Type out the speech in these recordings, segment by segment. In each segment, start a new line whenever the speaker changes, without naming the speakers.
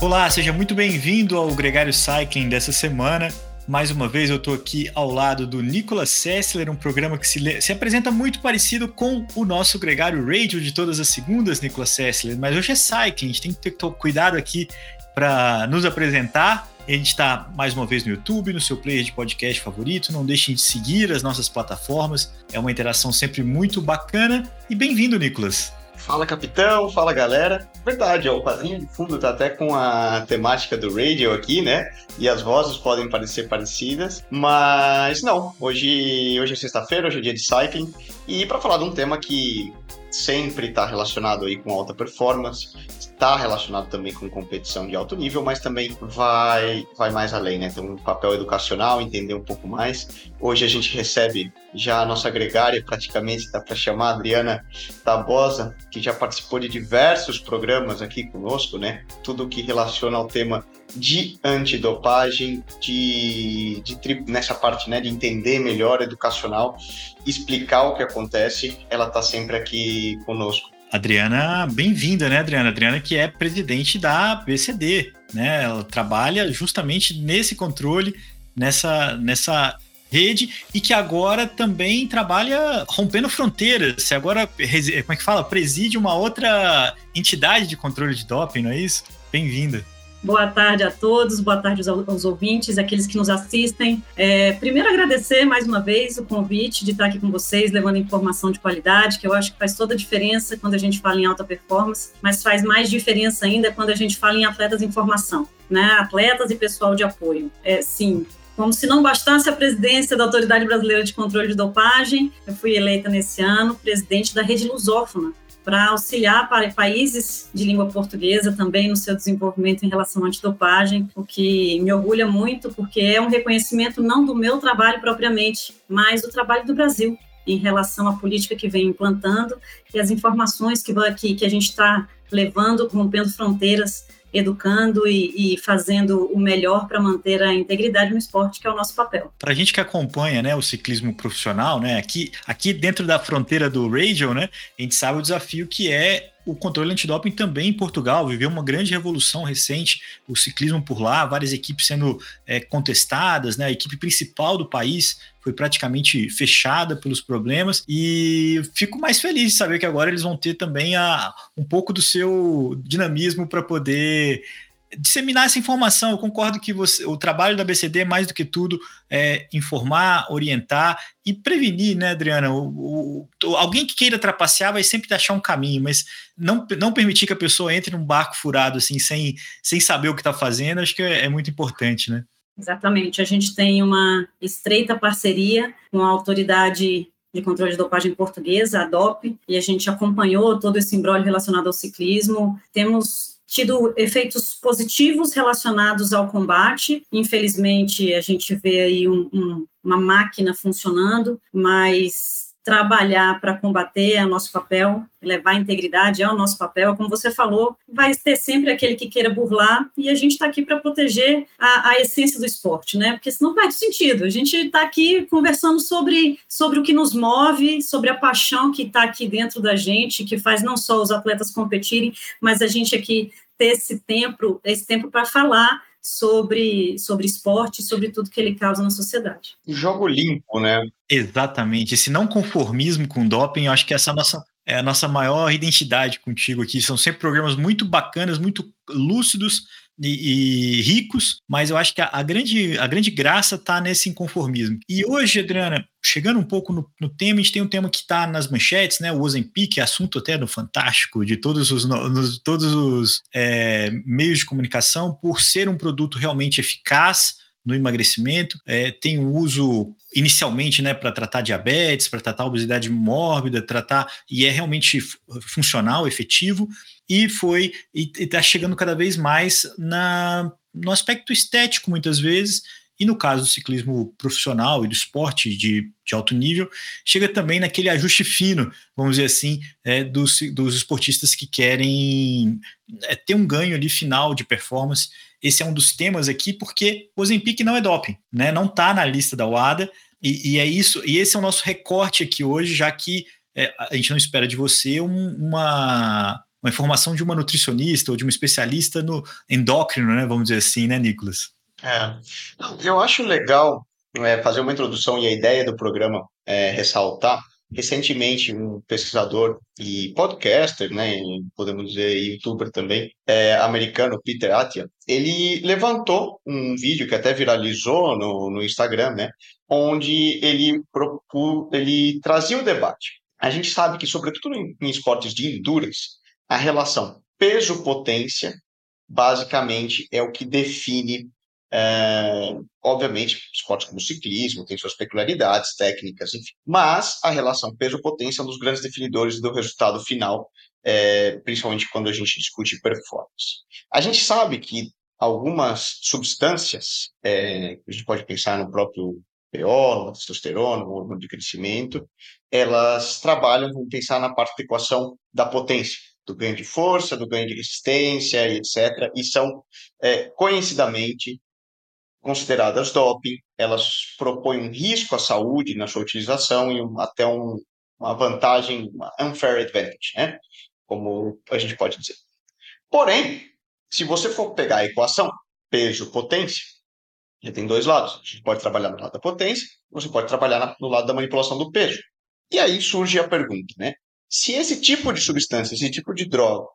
Olá, seja muito bem-vindo ao Gregário Cycling dessa semana. Mais uma vez eu estou aqui ao lado do Nicolas Sessler, um programa que se, se, apresenta muito parecido com o nosso Gregário Radio de todas as segundas, Nicolas Sessler, mas hoje é Cycling, a gente tem que ter cuidado aqui para nos apresentar. A gente está mais uma vez no YouTube, no seu player de podcast favorito. Não deixem de seguir as nossas plataformas. É uma interação sempre muito bacana. E bem-vindo, Nicolas.
Fala capitão, fala galera. Verdade, ó, o quadrinho de fundo tá até com a temática do radio aqui, né? E as vozes podem parecer parecidas, mas não. Hoje, hoje é sexta-feira, hoje é dia de cycling e para falar de um tema que sempre está relacionado aí com alta performance, está relacionado também com competição de alto nível, mas também vai, vai mais além, né? Tem um papel educacional, entender um pouco mais. Hoje a gente recebe já a nossa gregária, praticamente dá para chamar Adriana Tabosa, que já participou de diversos programas aqui conosco, né? Tudo que relaciona ao tema de antidopagem, de, de nessa parte né, de entender melhor educacional, explicar o que acontece, ela está sempre aqui conosco.
Adriana, bem-vinda, né, Adriana? Adriana que é presidente da BCD, né? Ela trabalha justamente nesse controle, nessa, nessa rede e que agora também trabalha rompendo fronteiras. Agora, como é que fala? Preside uma outra entidade de controle de doping, não é isso? Bem-vinda.
Boa tarde a todos, boa tarde aos, aos ouvintes, aqueles que nos assistem. É, primeiro, agradecer mais uma vez o convite de estar aqui com vocês, levando informação de qualidade, que eu acho que faz toda a diferença quando a gente fala em alta performance, mas faz mais diferença ainda quando a gente fala em atletas em formação, né? Atletas e pessoal de apoio. É, sim, como se não bastasse a presidência da Autoridade Brasileira de Controle de Dopagem, eu fui eleita nesse ano presidente da Rede Lusófona, para auxiliar para países de língua portuguesa também no seu desenvolvimento em relação à antidopagem, o que me orgulha muito, porque é um reconhecimento não do meu trabalho propriamente, mas do trabalho do Brasil em relação à política que vem implantando e as informações que, que, que a gente está levando, rompendo fronteiras educando e, e fazendo o melhor para manter a integridade no esporte, que é o nosso papel.
Para a gente que acompanha né, o ciclismo profissional, né, aqui, aqui dentro da fronteira do radio, né, a gente sabe o desafio que é o controle antidoping também em Portugal viveu uma grande revolução recente, o ciclismo por lá, várias equipes sendo é, contestadas, né? A equipe principal do país foi praticamente fechada pelos problemas e fico mais feliz de saber que agora eles vão ter também a, um pouco do seu dinamismo para poder disseminar essa informação. Eu concordo que você, o trabalho da BCD, mais do que tudo, é informar, orientar e prevenir, né, Adriana? O, o, alguém que queira trapacear vai sempre achar um caminho, mas não, não permitir que a pessoa entre num barco furado assim, sem, sem saber o que está fazendo, acho que é, é muito importante, né?
Exatamente. A gente tem uma estreita parceria com a autoridade de controle de dopagem portuguesa, a DOP, e a gente acompanhou todo esse embrólio relacionado ao ciclismo. Temos tido efeitos positivos relacionados ao combate. Infelizmente, a gente vê aí um, um, uma máquina funcionando, mas trabalhar para combater é o nosso papel, levar a integridade é o nosso papel. Como você falou, vai ter sempre aquele que queira burlar e a gente está aqui para proteger a, a, essência do esporte, né? Porque senão faz sentido. A gente está aqui conversando sobre, sobre o que nos move, sobre a paixão que está aqui dentro da gente, que faz não só os atletas competirem, mas a gente aqui ter esse tempo, esse tempo para falar sobre, sobre esporte, sobre tudo que ele causa na sociedade.
Jogo limpo, né?
Exatamente. Esse não conformismo com doping, eu acho que essa é a nossa, é a nossa maior identidade contigo aqui. São sempre programas muito bacanas, muito lúcidos, e, e, ricos, mas eu acho que a, a, grande, a grande graça está nesse inconformismo. E hoje, Adriana, chegando um pouco no, no tema, a gente tem um tema que está nas manchetes, né? O Ozempic, assunto até no Fantástico, de todos os, no, todos os é, meios de comunicação, por ser um produto realmente eficaz no emagrecimento, é, tem um uso inicialmente né, para tratar diabetes, para tratar obesidade mórbida, tratar e é realmente funcional, efetivo, e foi e está chegando cada vez mais na, no aspecto estético, muitas vezes, e no caso do ciclismo profissional e do esporte de, de alto nível, chega também naquele ajuste fino, vamos dizer assim, é, dos, dos esportistas que querem é, ter um ganho ali final de performance. Esse é um dos temas aqui, porque o Ozempic não é doping, né? Não está na lista da WADA, e, e, é isso, e esse é o nosso recorte aqui hoje, já que é, a gente não espera de você um, uma, uma informação de uma nutricionista ou de um especialista no endócrino, né? Vamos dizer assim, né, Nicolas?
É. Eu acho legal é, fazer uma introdução e a ideia do programa é, ressaltar. Recentemente, um pesquisador e podcaster, né, podemos dizer youtuber também, é, americano, Peter Attia, ele levantou um vídeo que até viralizou no, no Instagram, né, onde ele, propôs, ele trazia o debate. A gente sabe que, sobretudo em, em esportes de endurance, a relação peso-potência basicamente é o que define é, obviamente, esportes como ciclismo tem suas peculiaridades técnicas, enfim. Mas a relação peso-potência é um dos grandes definidores do resultado final, é, principalmente quando a gente discute performance. A gente sabe que algumas substâncias, é, a gente pode pensar no próprio PO, na testosterona, hormônio de crescimento, elas trabalham, vamos pensar na parte da equação da potência, do ganho de força, do ganho de resistência, etc. E são, é, conhecidamente, consideradas doping, elas propõem um risco à saúde na sua utilização e um, até um, uma vantagem, uma unfair advantage, né? como a gente pode dizer. Porém, se você for pegar a equação peso-potência, já tem dois lados. A gente pode trabalhar no lado da potência, você pode trabalhar no lado da manipulação do peso. E aí surge a pergunta, né? Se esse tipo de substância, esse tipo de droga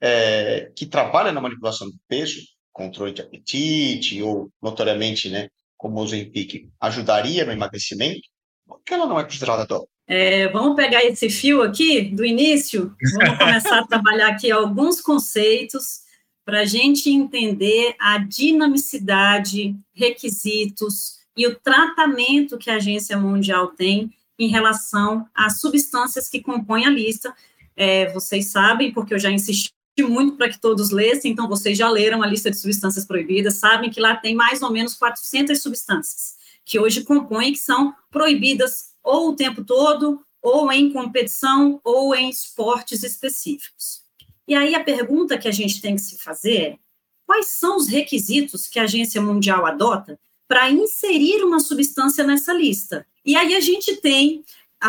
é, que trabalha na manipulação do peso, controle de apetite ou, notoriamente, né, como o Ozempic, ajudaria no emagrecimento, por que ela não é considerada doping?
É, vamos pegar esse fio aqui do início, vamos começar a trabalhar aqui alguns conceitos para a gente entender a dinamicidade, requisitos e o tratamento que a Agência Mundial tem em relação às substâncias que compõem a lista. É, vocês sabem, porque eu já insisti muito para que todos lessem, então vocês já leram a lista de substâncias proibidas, sabem que lá tem mais ou menos 400 substâncias que hoje compõem, que são proibidas ou o tempo todo, ou em competição, ou em esportes específicos. E aí a pergunta que a gente tem que se fazer é: quais são os requisitos que a Agência Mundial adota para inserir uma substância nessa lista? E aí a gente tem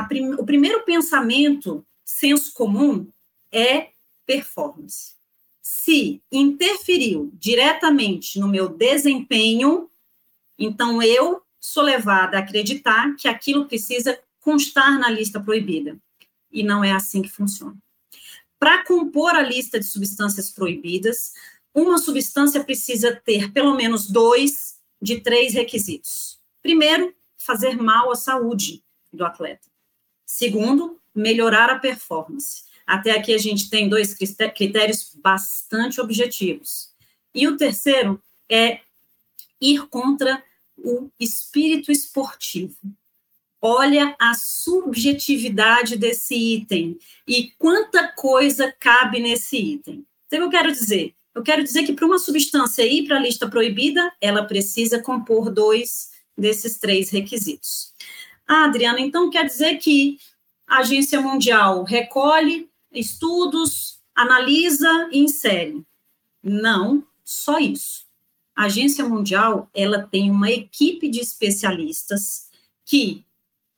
prim o primeiro pensamento, senso comum, é performance. Se interferiu diretamente no meu desempenho, então eu sou levada a acreditar que aquilo precisa constar na lista proibida. E não é assim que funciona. Para compor a lista de substâncias proibidas, uma substância precisa ter pelo menos dois de três requisitos. Primeiro, fazer mal à saúde do atleta. Segundo, melhorar a performance. Até aqui a gente tem dois critérios bastante objetivos. E o terceiro é ir contra o espírito esportivo. Olha a subjetividade desse item e quanta coisa cabe nesse item. Então, eu quero dizer? Eu quero dizer que para uma substância ir para a lista proibida, ela precisa compor dois desses três requisitos. Ah, Adriana, então quer dizer que a Agência Mundial recolhe estudos, analisa e insere. Não só isso. A Agência Mundial, ela tem uma equipe de especialistas que,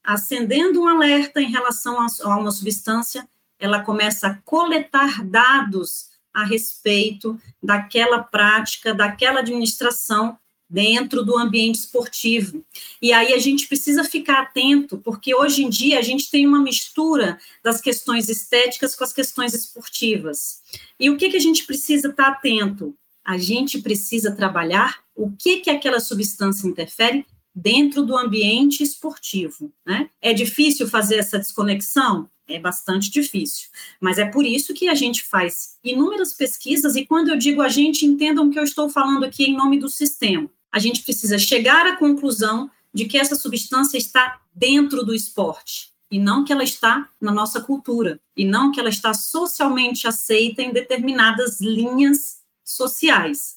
acendendo um alerta em relação a uma substância, ela começa a coletar dados a respeito daquela prática, daquela administração dentro do ambiente esportivo. E aí a gente precisa ficar atento, porque hoje em dia a gente tem uma mistura das questões estéticas com as questões esportivas. E o que, que a gente precisa estar atento? A gente precisa trabalhar o que, que aquela substância interfere dentro do ambiente esportivo. Né? É difícil fazer essa desconexão? É bastante difícil, mas é por isso que a gente faz inúmeras pesquisas, e quando eu digo a gente, entendam que eu estou falando aqui em nome do sistema a gente precisa chegar à conclusão de que essa substância está dentro do esporte e não que ela está na nossa cultura e não que ela está socialmente aceita em determinadas linhas sociais.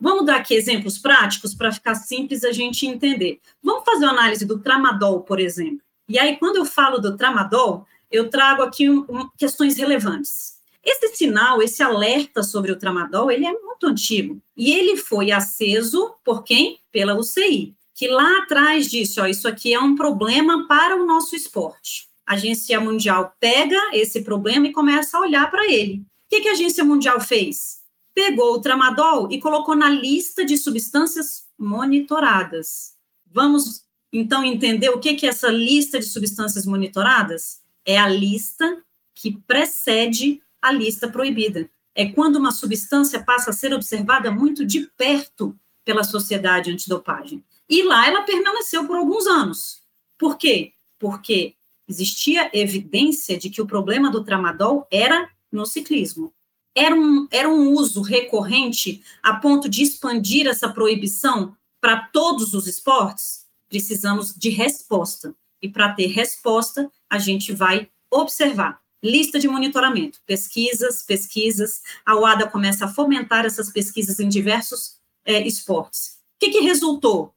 Vamos dar aqui exemplos práticos para ficar simples a gente entender. Vamos fazer uma análise do tramadol, por exemplo. E aí, quando eu falo do tramadol, eu trago aqui um, um, questões relevantes. Esse sinal, esse alerta sobre o tramadol, ele é muito antigo. E ele foi aceso por quem? Pela UCI, que lá atrás disse, ó, isso aqui é um problema para o nosso esporte. A Agência Mundial pega esse problema e começa a olhar para ele. que, que a Agência Mundial fez? Pegou o tramadol e colocou na lista de substâncias monitoradas. Vamos então entender o que, é essa lista de substâncias monitoradas? É a lista que precede a lista proibida. É quando uma substância passa a ser observada muito de perto pela sociedade antidopagem. E lá ela permaneceu por alguns anos. Por quê? Porque existia evidência de que o problema do tramadol era no ciclismo. Era um, era um uso recorrente a ponto de expandir essa proibição para todos os esportes? Precisamos de resposta. E para ter resposta, a gente vai observar. Lista de monitoramento, pesquisas, pesquisas. A UADA começa a fomentar essas pesquisas em diversos é, esportes. O que, que resultou?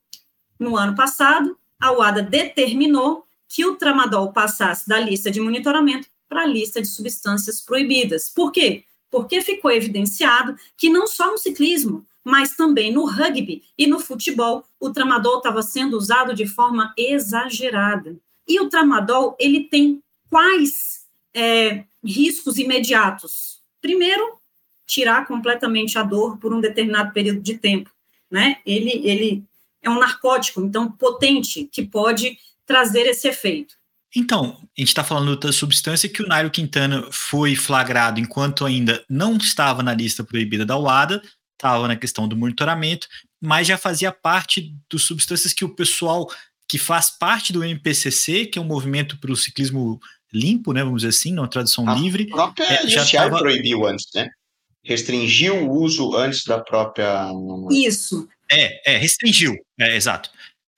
No ano passado, a UADA determinou que o tramadol passasse da lista de monitoramento para a lista de substâncias proibidas. Por quê? Porque ficou evidenciado que não só no ciclismo, mas também no rugby e no futebol, o tramadol estava sendo usado de forma exagerada. E o tramadol, ele tem quais é, riscos imediatos? Primeiro, tirar completamente a dor por um determinado período de tempo, né? Ele, ele é um narcótico, então potente, que pode trazer esse efeito.
Então, a gente está falando da substância que o Nairo Quintana foi flagrado enquanto ainda não estava na lista proibida da UADA, estava na questão do monitoramento, mas já fazia parte dos substâncias que o pessoal que faz parte do MPCC, que é um movimento para o ciclismo limpo, né, vamos dizer assim, numa tradução
a
livre.
A própria é, já tava... proibiu antes, né? Restringiu o uso antes da própria.
Isso.
É, é restringiu, é, exato.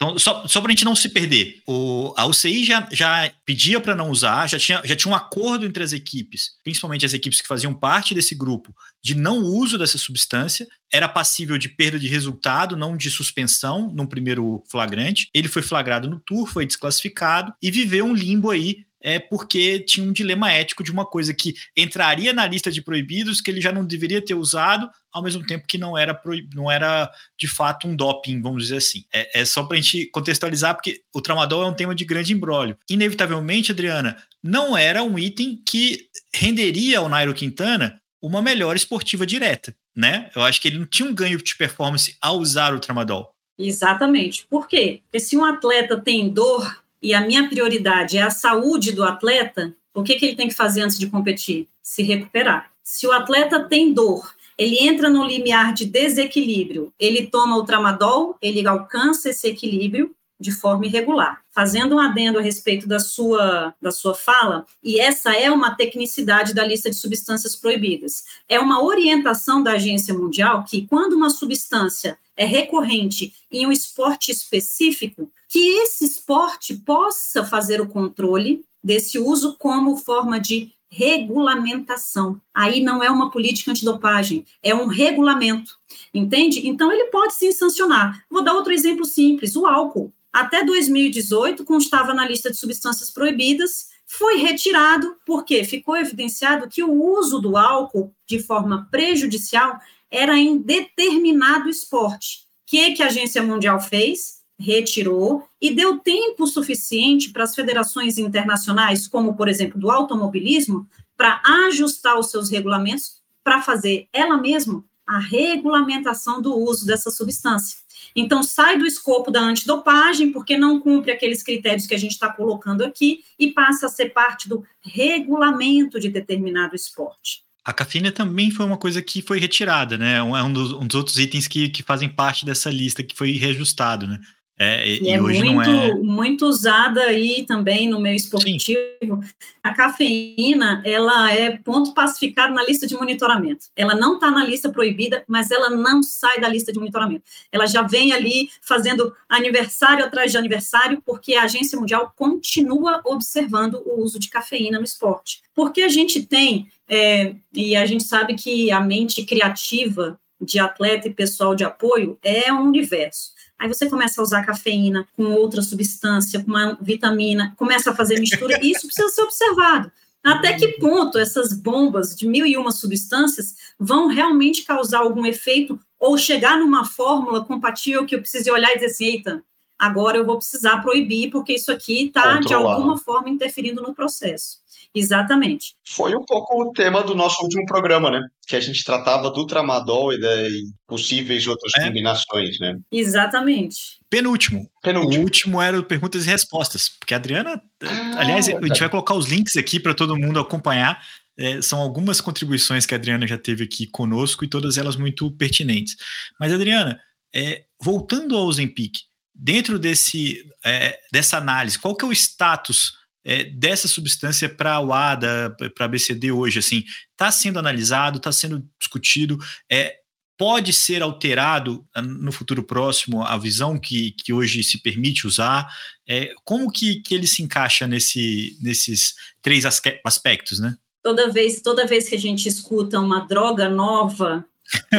Então, só, só para a gente não se perder, o, a UCI já, já pedia para não usar, já tinha, já tinha um acordo entre as equipes, principalmente as equipes que faziam parte desse grupo, de não uso dessa substância, era passível de perda de resultado, não de suspensão, num primeiro flagrante. Ele foi flagrado no Tour, foi desclassificado e viveu um limbo aí é porque tinha um dilema ético de uma coisa que entraria na lista de proibidos, que ele já não deveria ter usado, ao mesmo tempo que não era, não era de fato um doping, vamos dizer assim. É, é só para a gente contextualizar, porque o tramadol é um tema de grande embrólio. Inevitavelmente, Adriana, não era um item que renderia ao Nairo Quintana uma melhor esportiva direta, né? Eu acho que ele não tinha um ganho de performance ao usar o tramadol.
Exatamente. Por quê? Porque se um atleta tem dor e a minha prioridade é a saúde do atleta, o que, que ele tem que fazer antes de competir? Se recuperar. Se o atleta tem dor, ele entra no limiar de desequilíbrio, ele toma o tramadol, ele alcança esse equilíbrio de forma irregular. Fazendo um adendo a respeito da sua, da sua fala, e essa é uma tecnicidade da lista de substâncias proibidas. É uma orientação da Agência Mundial que, quando uma substância é recorrente em um esporte específico, que esse esporte possa fazer o controle desse uso como forma de regulamentação. Aí não é uma política antidopagem, é um regulamento, entende? Então ele pode sim sancionar. Vou dar outro exemplo simples: o álcool. Até 2018 constava na lista de substâncias proibidas, foi retirado porque ficou evidenciado que o uso do álcool de forma prejudicial era em determinado esporte. O que, que a Agência Mundial fez? Retirou e deu tempo suficiente para as federações internacionais, como, por exemplo, do automobilismo, para ajustar os seus regulamentos para fazer ela mesma a regulamentação do uso dessa substância. Então, sai do escopo da antidopagem, porque não cumpre aqueles critérios que a gente está colocando aqui, e passa a ser parte do regulamento de determinado esporte.
A cafeína também foi uma coisa que foi retirada, né? É um dos, um dos outros itens que, que fazem parte dessa lista que foi reajustado, né?
É, e, e é hoje muito, não é... muito usada aí também no meio esportivo. Sim. A cafeína, ela é ponto pacificado na lista de monitoramento. Ela não está na lista proibida, mas ela não sai da lista de monitoramento. Ela já vem ali fazendo aniversário atrás de aniversário, porque a Agência Mundial continua observando o uso de cafeína no esporte. Porque a gente tem, é, e a gente sabe que a mente criativa de atleta e pessoal de apoio é um universo. Aí você começa a usar cafeína com outra substância, com uma vitamina, começa a fazer mistura, e isso precisa ser observado. Até que ponto essas bombas de mil e uma substâncias vão realmente causar algum efeito ou chegar numa fórmula compatível que eu precise olhar e dizer assim, eita, agora eu vou precisar proibir, porque isso aqui está, de alguma forma, interferindo no processo. Exatamente.
Foi um pouco o tema do nosso último programa, né? Que a gente tratava do tramadol e, de possíveis outras é. combinações, né?
Exatamente.
Penúltimo. Penúltimo. O último era perguntas e respostas, porque a Adriana, ah, aliás, a gente vai colocar os links aqui para todo mundo acompanhar. É, são algumas contribuições que a Adriana já teve aqui conosco e todas elas muito pertinentes. Mas, Adriana, é, voltando ao Zempic, dentro desse, é, dessa análise, qual que é o status é, dessa substância para a UADA, para a BCD hoje? Assim, está sendo analisado, está sendo discutido, é, pode ser alterado ah, no futuro próximo a visão que, que hoje se permite usar? É, como que, que ele se encaixa nesse, nesses três aspectos, né?
Toda vez, toda vez que a gente escuta uma droga nova,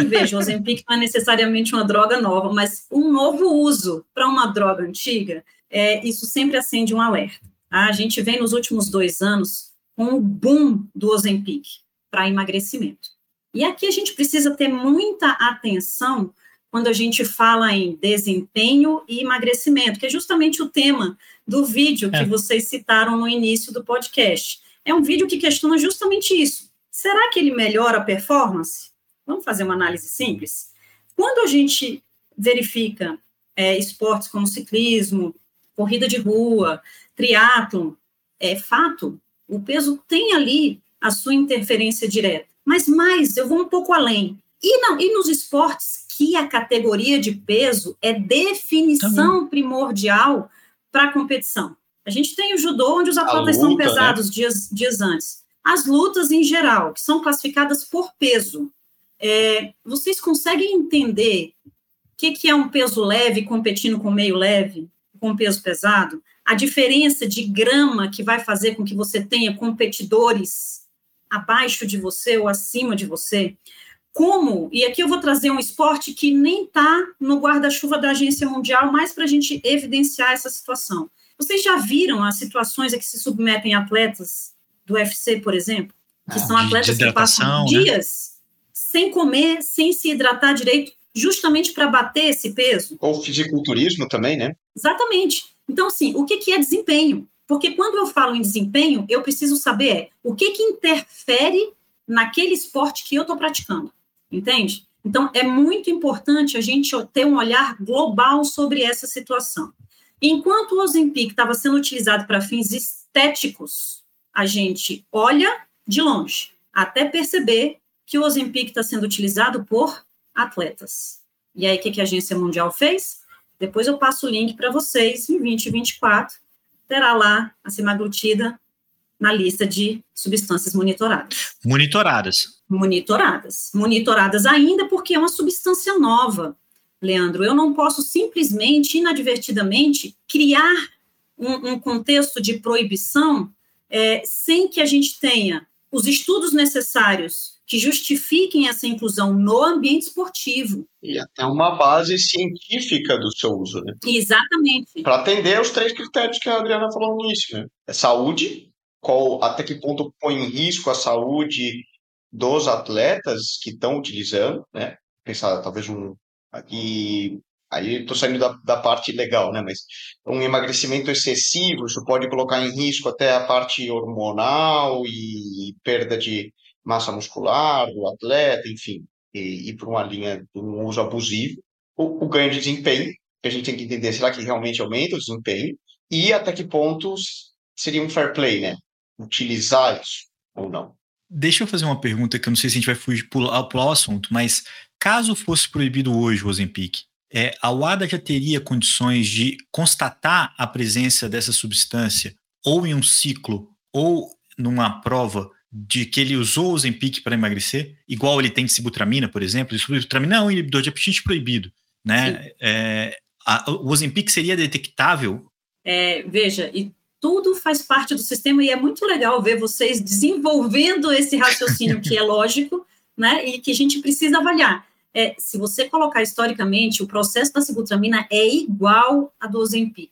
veja, o Ozempic não é necessariamente uma droga nova, mas um novo uso para uma droga antiga, é, isso sempre acende um alerta. Tá? A gente vem nos últimos dois anos com o boom do Ozempic para emagrecimento. E aqui a gente precisa ter muita atenção quando a gente fala em desempenho e emagrecimento, que é justamente o tema do vídeo que é. vocês citaram no início do podcast. É um vídeo que questiona justamente isso. Será que ele melhora a performance? Vamos fazer uma análise simples? Quando a gente verifica é, esportes como ciclismo, corrida de rua, triatlon, é fato, o peso tem ali a sua interferência direta. Mas mais, eu vou um pouco além. E, não, e nos esportes que a categoria de peso é definição primordial para a competição. A gente tem o judô, onde os atletas estão né? pesados né? dias, dias antes. As lutas em geral, que são classificadas por peso. É, vocês conseguem entender o que, que é um peso leve competindo com meio leve, com peso pesado? A diferença de grama que vai fazer com que você tenha competidores abaixo de você ou acima de você? Como, e aqui eu vou trazer um esporte que nem está no guarda-chuva da Agência Mundial, mais para a gente evidenciar essa situação. Vocês já viram as situações a que se submetem atletas do UFC, por exemplo? Que ah, são atletas que passam né? dias sem comer, sem se hidratar direito, justamente para bater esse peso.
Ou fisiculturismo também, né?
Exatamente. Então, assim, o que, que é desempenho? Porque quando eu falo em desempenho, eu preciso saber é, o que, que interfere naquele esporte que eu estou praticando, entende? Então, é muito importante a gente ter um olhar global sobre essa situação. Enquanto o Ozempic estava sendo utilizado para fins estéticos, a gente olha de longe, até perceber que o Ozempic está sendo utilizado por atletas. E aí, o que, que a Agência Mundial fez? Depois eu passo o link para vocês, em 2024, terá lá a semaglutida na lista de substâncias monitoradas.
Monitoradas.
Monitoradas. Monitoradas ainda porque é uma substância nova. Leandro, eu não posso simplesmente, inadvertidamente, criar um, um contexto de proibição é, sem que a gente tenha os estudos necessários que justifiquem essa inclusão no ambiente esportivo.
E até uma base científica do seu uso, né?
Exatamente.
Para atender aos três critérios que a Adriana falou no início, né? É saúde, qual, até que ponto põe em risco a saúde dos atletas que estão utilizando, né? Pensar talvez um aqui aí estou saindo da, da parte legal, né? Mas um emagrecimento excessivo, isso pode colocar em risco até a parte hormonal e perda de massa muscular do atleta, enfim, e ir para uma linha de um uso abusivo. O, o, ganho de desempenho, que a gente tem que entender, será que realmente aumenta o desempenho? E até que pontos seria um fair play, né? Utilizar isso ou não.
Deixa eu fazer uma pergunta que eu não sei se a gente vai fugir, pular, pular o assunto, mas caso fosse proibido hoje o Ozempic, é, a UADA já teria condições de constatar a presença dessa substância ou em um ciclo ou numa prova de que ele usou o Ozempic para emagrecer, igual ele tem de sibutramina, por exemplo. Sibutramina é um inibidor de apetite proibido, né? É, a, o Ozempic seria detectável?
É, veja, e tudo faz parte do sistema e é muito legal ver vocês desenvolvendo esse raciocínio que é lógico, né? E que a gente precisa avaliar. É, se você colocar historicamente, o processo da sibutramina é igual a do Ozempic,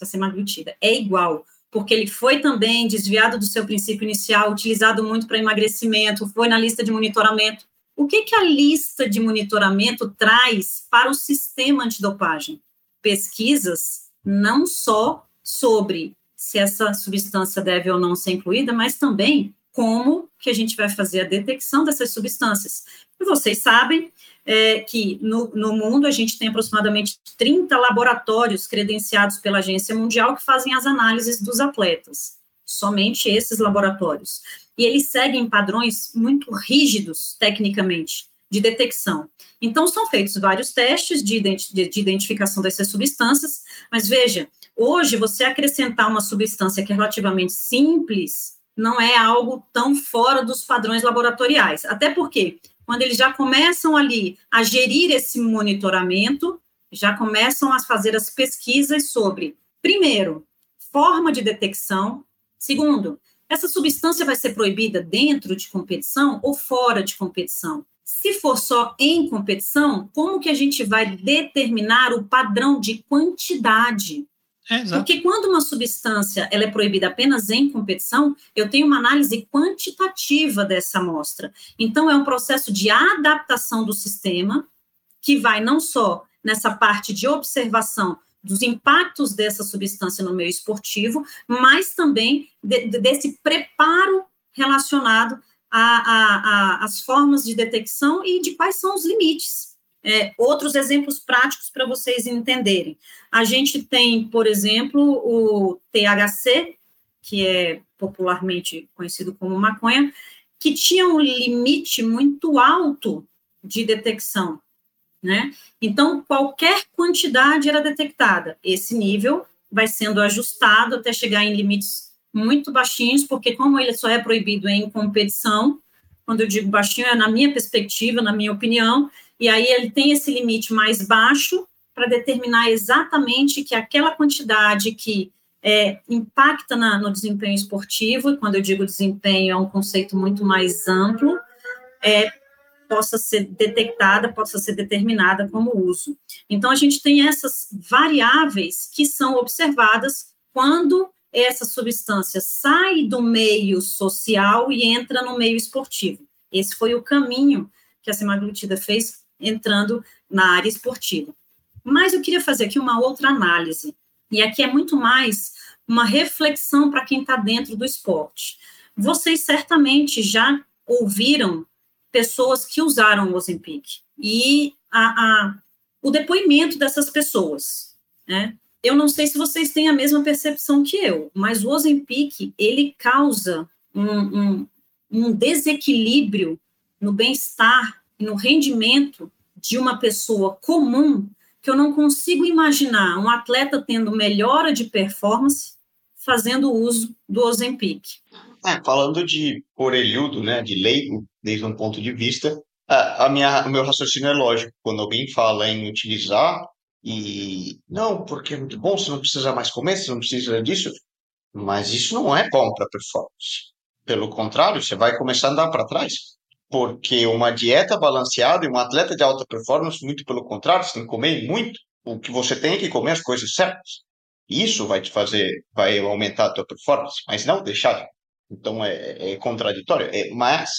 da semaglutida, é igual porque ele foi também desviado do seu princípio inicial, utilizado muito para emagrecimento, foi na lista de monitoramento. O que, que a lista de monitoramento traz para o sistema antidopagem? pesquisas não só sobre se essa substância deve ou não ser incluída, mas também como que a gente vai fazer a detecção dessas substâncias. E vocês sabem é, que no, no mundo a gente tem aproximadamente 30 laboratórios credenciados pela Agência Mundial que fazem as análises dos atletas. Somente esses laboratórios. E eles seguem padrões muito rígidos, tecnicamente, de detecção. Então, são feitos vários testes de, identi de identificação dessas substâncias, mas veja, hoje você acrescentar uma substância que é relativamente simples não é algo tão fora dos padrões laboratoriais. Até porque, quando eles já começam ali a gerir esse monitoramento, já começam a fazer as pesquisas sobre, primeiro, forma de detecção, segundo, essa substância vai ser proibida dentro de competição ou fora de competição? Se for só em competição, como que a gente vai determinar o padrão de quantidade? É, Porque quando uma substância ela é proibida apenas em competição, eu tenho uma análise quantitativa dessa amostra. Então, é um processo de adaptação do sistema, que vai não só nessa parte de observação dos impactos dessa substância no meio esportivo, mas também de, desse preparo relacionado as formas de detecção e de quais são os limites. É, outros exemplos práticos para vocês entenderem. A gente tem, por exemplo, o THC, que é popularmente conhecido como maconha, que tinha um limite muito alto de detecção, né? Então, qualquer quantidade era detectada. Esse nível vai sendo ajustado até chegar em limites muito baixinhos, porque como ele só é proibido em competição, quando eu digo baixinho é na minha perspectiva, na minha opinião, e aí ele tem esse limite mais baixo para determinar exatamente que aquela quantidade que é, impacta na, no desempenho esportivo, e quando eu digo desempenho é um conceito muito mais amplo, é, possa ser detectada, possa ser determinada como uso. Então, a gente tem essas variáveis que são observadas quando essa substância sai do meio social e entra no meio esportivo. Esse foi o caminho que a semaglutida fez entrando na área esportiva. Mas eu queria fazer aqui uma outra análise, e aqui é muito mais uma reflexão para quem está dentro do esporte. Vocês certamente já ouviram pessoas que usaram o Ozempic e a, a, o depoimento dessas pessoas, né? eu não sei se vocês têm a mesma percepção que eu, mas o Ozempic, ele causa um, um, um desequilíbrio no bem-estar no rendimento de uma pessoa comum que eu não consigo imaginar um atleta tendo melhora de performance fazendo uso do Ozempic.
É, falando de orelhudo, né, de leigo, desde um ponto de vista, a minha, o meu raciocínio é lógico. Quando alguém fala em utilizar e não, porque é muito bom, você não precisa mais comer, você não precisa disso. Mas isso não é bom para performance. Pelo contrário, você vai começar a andar para trás. Porque uma dieta balanceada e um atleta de alta performance, muito pelo contrário, você tem que comer muito. O que você tem é que comer as coisas certas. Isso vai te fazer, vai aumentar a tua performance, mas não deixar. Então é, é contraditório. É, mas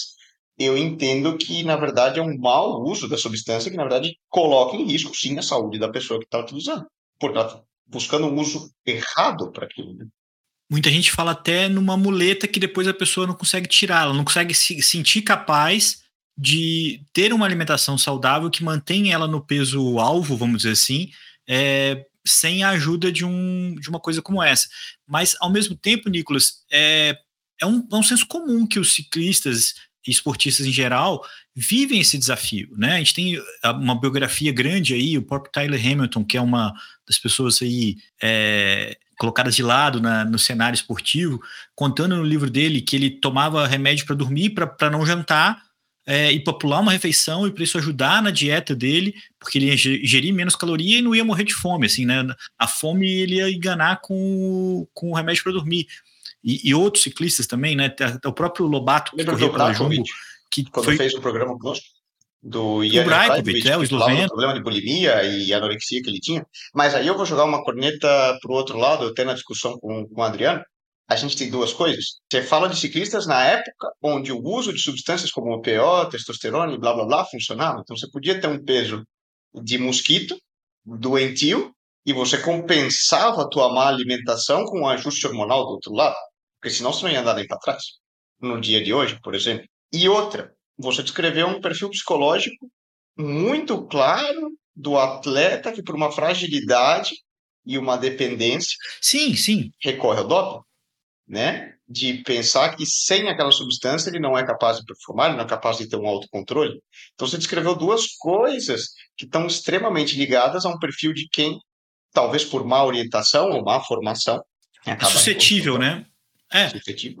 eu entendo que, na verdade, é um mau uso da substância que, na verdade, coloca em risco, sim, a saúde da pessoa que está utilizando, por estar tá buscando um uso errado para aquilo. Né?
Muita gente fala até numa muleta que depois a pessoa não consegue tirar, ela não consegue se sentir capaz de ter uma alimentação saudável que mantenha ela no peso alvo, vamos dizer assim, é, sem a ajuda de, um, de uma coisa como essa. Mas, ao mesmo tempo, Nicolas, é, é, um, é um senso comum que os ciclistas esportistas em geral vivem esse desafio, né? A gente tem uma biografia grande aí, o próprio Tyler Hamilton, que é uma das pessoas aí é, colocadas de lado na, no cenário esportivo, contando no livro dele que ele tomava remédio para dormir, para não jantar é, e para pular uma refeição e para isso ajudar na dieta dele, porque ele ia gerir menos caloria e não ia morrer de fome, assim, né? A fome ele ia enganar com, com o remédio para dormir e, e, outros ciclistas também, né? O próprio Lobato,
que correu pela Jumbo, que quando foi... fez um programa conosco, do
Ian Brajkovic, é, o esloveno.
problema de bulimia e anorexia que ele tinha. Mas aí eu vou jogar uma corneta para o outro lado, até na discussão com, com o Adriano. A gente tem duas coisas. Você fala de ciclistas na época onde o uso de substâncias como o PO, testosterona e blá blá blá funcionava. Então você podia ter um peso de mosquito doentio e você compensava a tua má alimentação com um ajuste hormonal do outro lado, porque senão você não ia andar nem para trás, no dia de hoje, por exemplo. E outra, você descreveu um perfil psicológico muito claro do atleta que por uma fragilidade e uma dependência
sim, sim.
recorre ao doping, né? De pensar que sem aquela substância ele não é capaz de performar, ele não é capaz de ter um autocontrole. Então você descreveu duas coisas que estão extremamente ligadas a um perfil de quem, talvez por má orientação ou má formação,
é suscetível, né? É,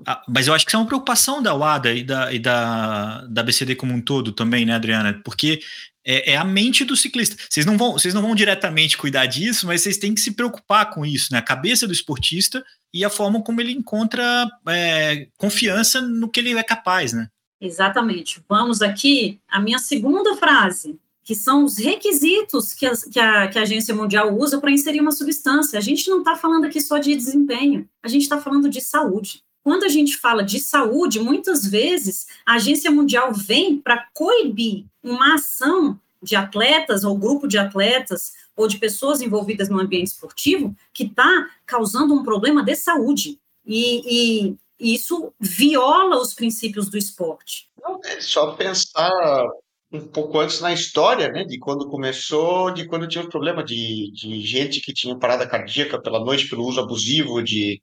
ah, mas eu acho que isso é uma preocupação da UADA e da, e da, da BCD como um todo também, né, Adriana? Porque é, é, a mente do ciclista. Vocês não, vão, vocês não vão diretamente cuidar disso, mas vocês têm que se preocupar com isso, né? A cabeça do esportista e a forma como ele encontra é, confiança no que ele é capaz, né?
Exatamente. Vamos aqui a minha segunda frase, que são os requisitos que a, que a, que a Agência Mundial usa para inserir uma substância. A gente não está falando aqui só de desempenho, a gente está falando de saúde. Quando a gente fala de saúde, muitas vezes a Agência Mundial vem para coibir uma ação de atletas ou grupo de atletas ou de pessoas envolvidas no ambiente esportivo que está causando um problema de saúde. E, e, isso viola os princípios do esporte.
É só pensar um pouco antes na história, né, de quando começou, de quando tinha o problema de, de gente que tinha parada cardíaca pela noite pelo uso abusivo de,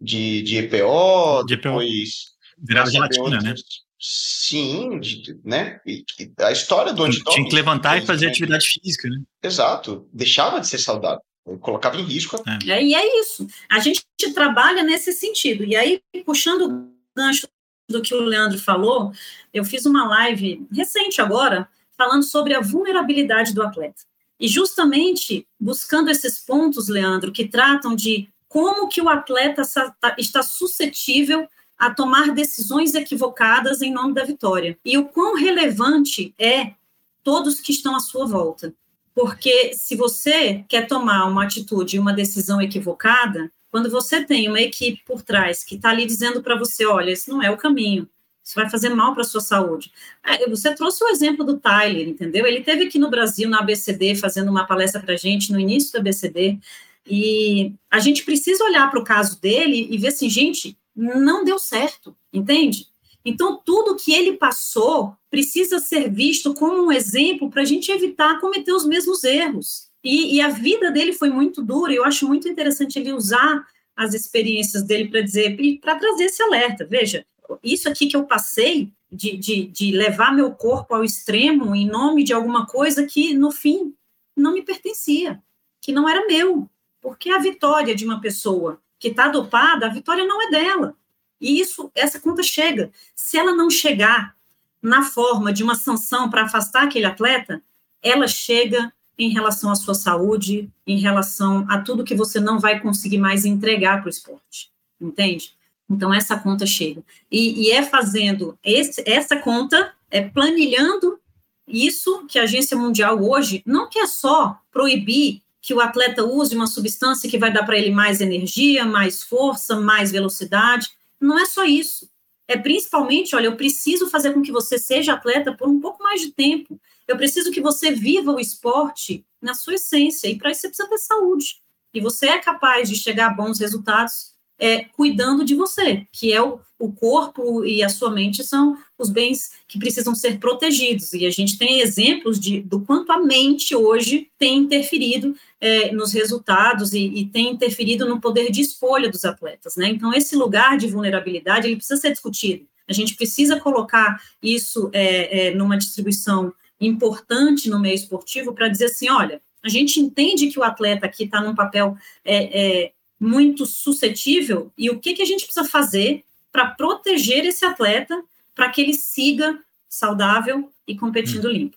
de, de EPO, de depois...
Virava gelatina, né?
Sim, de, né? E, a história do
antidoping... Tinha que levantar e fazer né? atividade física, né?
Exato. Deixava de ser saudável. Colocava em risco.
É. é. E é isso. A gente trabalha nesse sentido. E aí, puxando o gancho do que o Leandro falou, eu fiz uma live recente agora, falando sobre a vulnerabilidade do atleta. E justamente buscando esses pontos, Leandro, que tratam de como que o atleta tá, está suscetível a tomar decisões equivocadas em nome da vitória. E o quão relevante é todos que estão à sua volta. Porque se você quer tomar uma atitude, uma decisão equivocada, quando você tem uma equipe por trás que está ali dizendo para você, olha, esse não é o caminho, isso vai fazer mal para a sua saúde. É, você trouxe o exemplo do Tyler, entendeu? Ele teve aqui no Brasil, na ABCD, fazendo uma palestra para a gente no início da ABCD, e a gente precisa olhar para o caso dele e ver assim, gente, não deu certo, entende? Então, tudo que ele passou precisa ser visto como um exemplo para a gente evitar cometer os mesmos erros. E, e, a vida dele foi muito dura, e eu acho muito interessante ele usar as experiências dele para dizer, para trazer esse alerta. Veja, isso aqui que eu passei, de, de, de levar meu corpo ao extremo em nome de alguma coisa que, no fim, não me pertencia, que não era meu. Porque a vitória de uma pessoa que está dopada, a vitória não é dela. E isso, essa conta chega. Se ela não chegar na forma de uma sanção para afastar aquele atleta, ela chega em relação à sua saúde, em relação a tudo que você não vai conseguir mais entregar para o esporte, entende? Então essa conta chega e, e é fazendo esse, essa conta, é planilhando isso que a agência mundial hoje não quer só proibir que o atleta use uma substância que vai dar para ele mais energia, mais força, mais velocidade. Não é só isso. É principalmente, olha, eu preciso fazer com que você seja atleta por um pouco mais de tempo. Eu preciso que você viva o esporte na sua essência. E para isso você precisa ter saúde. E você é capaz de chegar a bons resultados é, cuidando de você, que é o, o corpo e a sua mente são os bens que precisam ser protegidos. E a gente tem exemplos de, do quanto a mente hoje tem interferido é, nos resultados e, e, tem interferido no poder de escolha dos atletas. Né? Então, esse lugar de vulnerabilidade ele precisa ser discutido. A gente precisa colocar isso é, é numa distribuição importante no meio esportivo para dizer assim, olha, a gente entende que o atleta aqui está num papel é, é muito suscetível e o que, que a gente precisa fazer para proteger esse atleta para que ele siga saudável e competindo hum. limpo.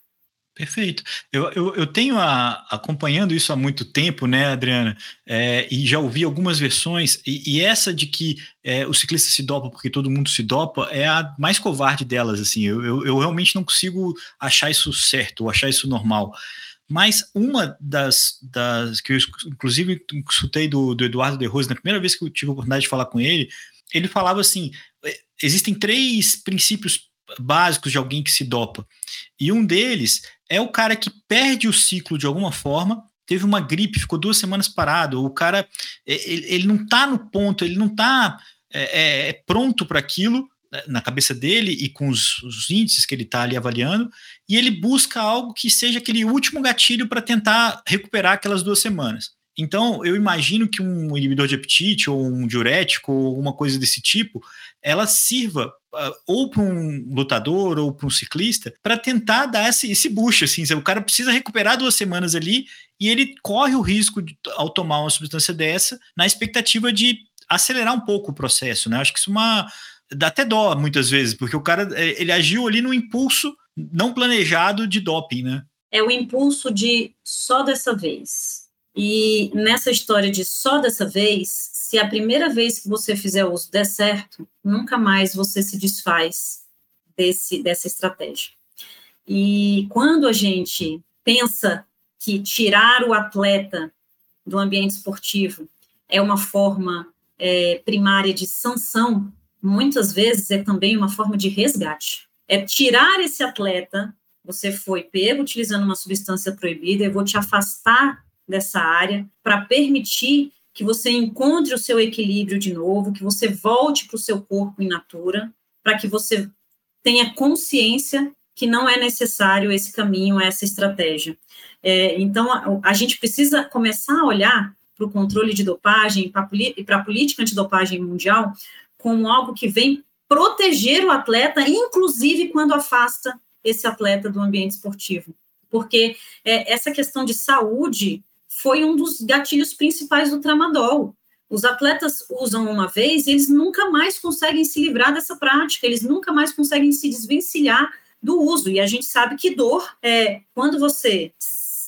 Perfeito. Eu, eu, eu tenho a, acompanhando isso há muito tempo, né, Adriana? É, e já ouvi algumas versões, e, e essa de que é, o ciclista se dopa porque todo mundo se dopa é a mais covarde delas. Assim, eu, eu, eu realmente não consigo achar isso certo, ou achar isso normal. Mas uma das, das que eu inclusive escutei do, do Eduardo De Rose na primeira vez que eu tive a oportunidade de falar com ele, ele falava assim: é, existem três princípios básicos de alguém que se dopa. E um deles é o cara que perde o ciclo de alguma forma teve uma gripe, ficou duas semanas parado. O cara, ele, ele não está no ponto, ele não está é, é, é pronto para aquilo né, na cabeça dele e com os, os índices que ele está ali avaliando, e ele busca algo que seja aquele último gatilho para tentar recuperar aquelas duas semanas. Então, eu imagino que um inibidor de apetite ou um diurético ou alguma coisa desse tipo, ela sirva uh, ou para um lutador ou para um ciclista para tentar dar esse, esse boost, assim, o cara precisa recuperar duas semanas ali e ele corre o risco de, ao tomar uma substância dessa na expectativa de acelerar um pouco o processo, né? Acho que isso é uma dá até dó muitas vezes, porque o cara é, ele agiu ali no impulso não planejado de doping, né?
É o impulso de só dessa vez. E nessa história de só dessa vez, se a primeira vez que você fizer uso der certo, nunca mais você se desfaz desse, dessa estratégia. E quando a gente pensa que tirar o atleta do ambiente esportivo é uma forma é, primária de sanção, muitas vezes é também uma forma de resgate. É tirar esse atleta, você foi pego utilizando uma substância proibida, eu vou te afastar dessa área para permitir que você encontre o seu equilíbrio de novo, que você volte para o seu corpo in natura, para que você tenha consciência que não é necessário esse caminho, essa estratégia. É, então, a, a, gente precisa começar a olhar para o controle de dopagem e para a política antidopagem mundial como algo que vem proteger o atleta, inclusive quando afasta esse atleta do ambiente esportivo. Porque é, essa questão de saúde foi um dos gatilhos principais do tramadol. Os atletas usam uma vez e eles nunca mais conseguem se livrar dessa prática, eles nunca mais conseguem se desvencilhar do uso. E a gente sabe que dor é quando você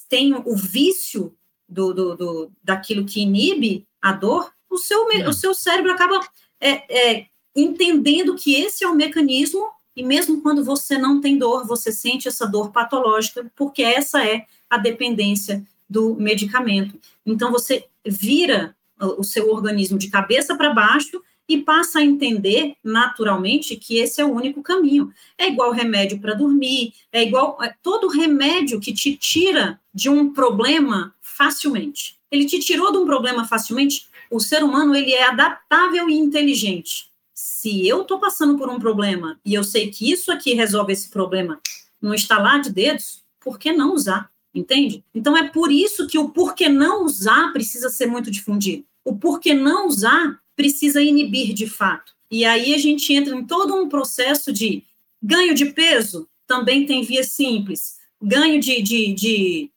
tem o vício do, do, do daquilo que inibe a dor, o seu, é. o seu cérebro acaba é, é, entendendo que esse é o mecanismo, e mesmo quando você não tem dor, você sente essa dor patológica, porque essa é a dependência do medicamento. Então, você vira o seu organismo de cabeça para baixo e passa a entender naturalmente que esse é o único caminho. É igual remédio para dormir, é igual é todo remédio que te tira de um problema facilmente. Ele te tirou de um problema facilmente. O ser humano ele é adaptável e inteligente. Se eu estou passando por um problema e eu sei que isso aqui resolve esse problema no estalar de dedos, por que não usar? Entende? Então é por isso que o porquê não usar precisa ser muito difundido. O porquê não usar precisa inibir de fato. E aí a gente entra em todo um processo de ganho de peso, também tem via simples. Ganho de, de, de,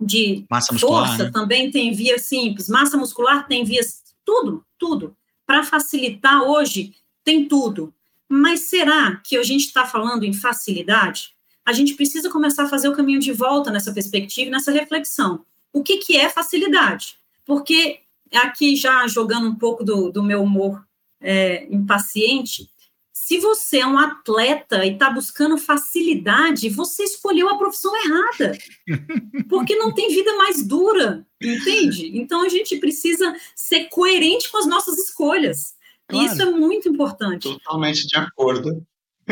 de
massa muscular,
força
né?
também tem via simples. Massa muscular tem vias. Tudo, tudo. Para facilitar hoje, tem tudo. Mas será que a gente está falando em facilidade? A gente precisa começar a fazer o caminho de volta nessa perspectiva, nessa reflexão. O que, que é facilidade? Porque aqui já jogando um pouco do, do meu humor é, impaciente, se você é um atleta e está buscando facilidade, você escolheu a profissão errada, porque não tem vida mais dura, entende? Então a gente precisa ser coerente com as nossas escolhas. Claro. E isso é muito importante.
Totalmente de acordo.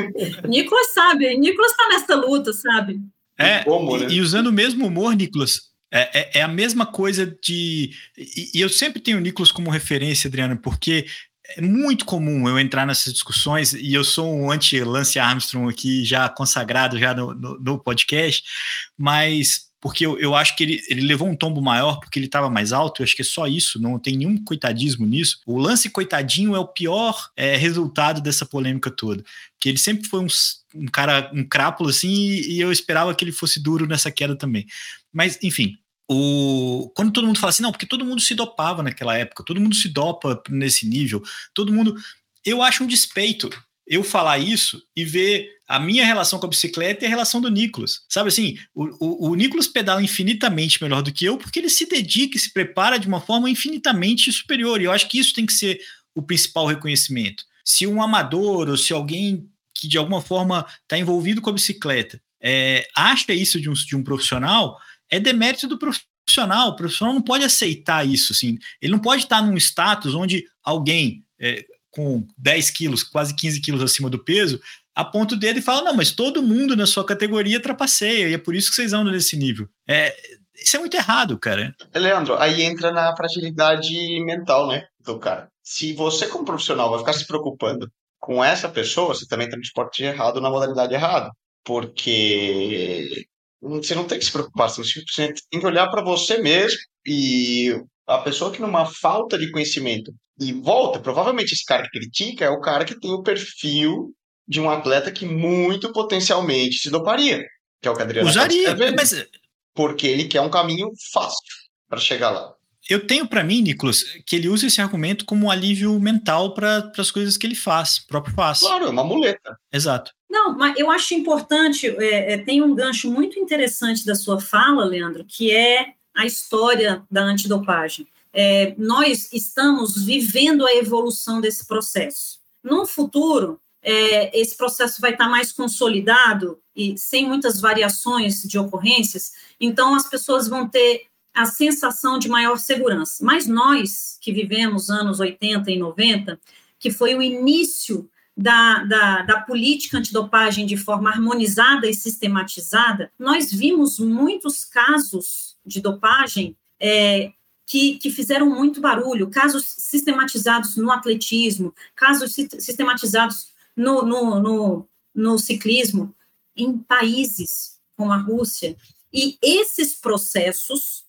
Nicolas sabe, Nicolas está nessa luta, sabe?
É, Como, né? e, usando o mesmo humor, Nicolas, é, é, é, a mesma coisa de. E, e, eu sempre tenho o Nicolas como referência, Adriana, porque é muito comum eu entrar nessas discussões, e eu sou um anti-Lance Armstrong aqui, já consagrado já no, no, no podcast, mas porque eu, eu acho que ele, ele levou um tombo maior porque ele estava mais alto, eu acho que é só isso, não tem nenhum coitadismo nisso. O lance coitadinho é o pior é, resultado dessa polêmica toda, que ele sempre foi um, um cara, um crápulo assim, e, e eu esperava que ele fosse duro nessa queda também. Mas, enfim, o, quando todo mundo fala assim, não, porque todo mundo se dopava naquela época, todo mundo se dopa nesse nível, todo mundo. Eu acho um despeito eu falar isso e ver a minha relação com a bicicleta e a relação do Nicolas. Sabe assim, o, o, o Nicolas pedala infinitamente melhor do que eu porque ele se dedica e se prepara de uma forma infinitamente superior. E eu acho que isso tem que ser o principal reconhecimento. Se um amador ou se alguém que de alguma forma está envolvido com a bicicleta é, acha isso de um, de um profissional, é demérito do profissional. O profissional não pode aceitar isso. Assim. Ele não pode estar num status onde alguém. É, com 10 quilos, quase 15 quilos acima do peso, aponta o dedo e fala: não, mas todo mundo na sua categoria trapaceia, e é por isso que vocês andam nesse nível. É, isso é muito errado, cara.
Leandro, aí entra na fragilidade mental, né, do cara. Se você, como profissional, vai ficar se preocupando com essa pessoa, você também está no esporte errado na modalidade errada. Porque você não tem que se preocupar, você tem que olhar para você mesmo e a pessoa que numa falta de conhecimento e volta, provavelmente esse cara que critica é o cara que tem o perfil de um atleta que muito potencialmente se doparia, que é o que Adriano
Usaria, mas...
porque ele quer um caminho fácil para chegar lá.
Eu tenho para mim, Nicolas, que ele usa esse argumento como um alívio mental para as coisas que ele faz, próprio faz.
Claro, é uma muleta.
Exato.
Não, mas eu acho importante, é, é, tem um gancho muito interessante da sua fala, Leandro, que é a história da antidopagem. É, nós estamos vivendo a evolução desse processo. No futuro, é, esse processo vai estar mais consolidado e sem muitas variações de ocorrências, então as pessoas vão ter a sensação de maior segurança. Mas nós, que vivemos anos 80 e 90, que foi o início da, da, da, política antidopagem de forma harmonizada e sistematizada, nós vimos muitos casos de dopagem é, que, que, fizeram muito barulho, casos sistematizados no atletismo, casos sistematizados no, no, no, no ciclismo, em países como a Rússia. E esses processos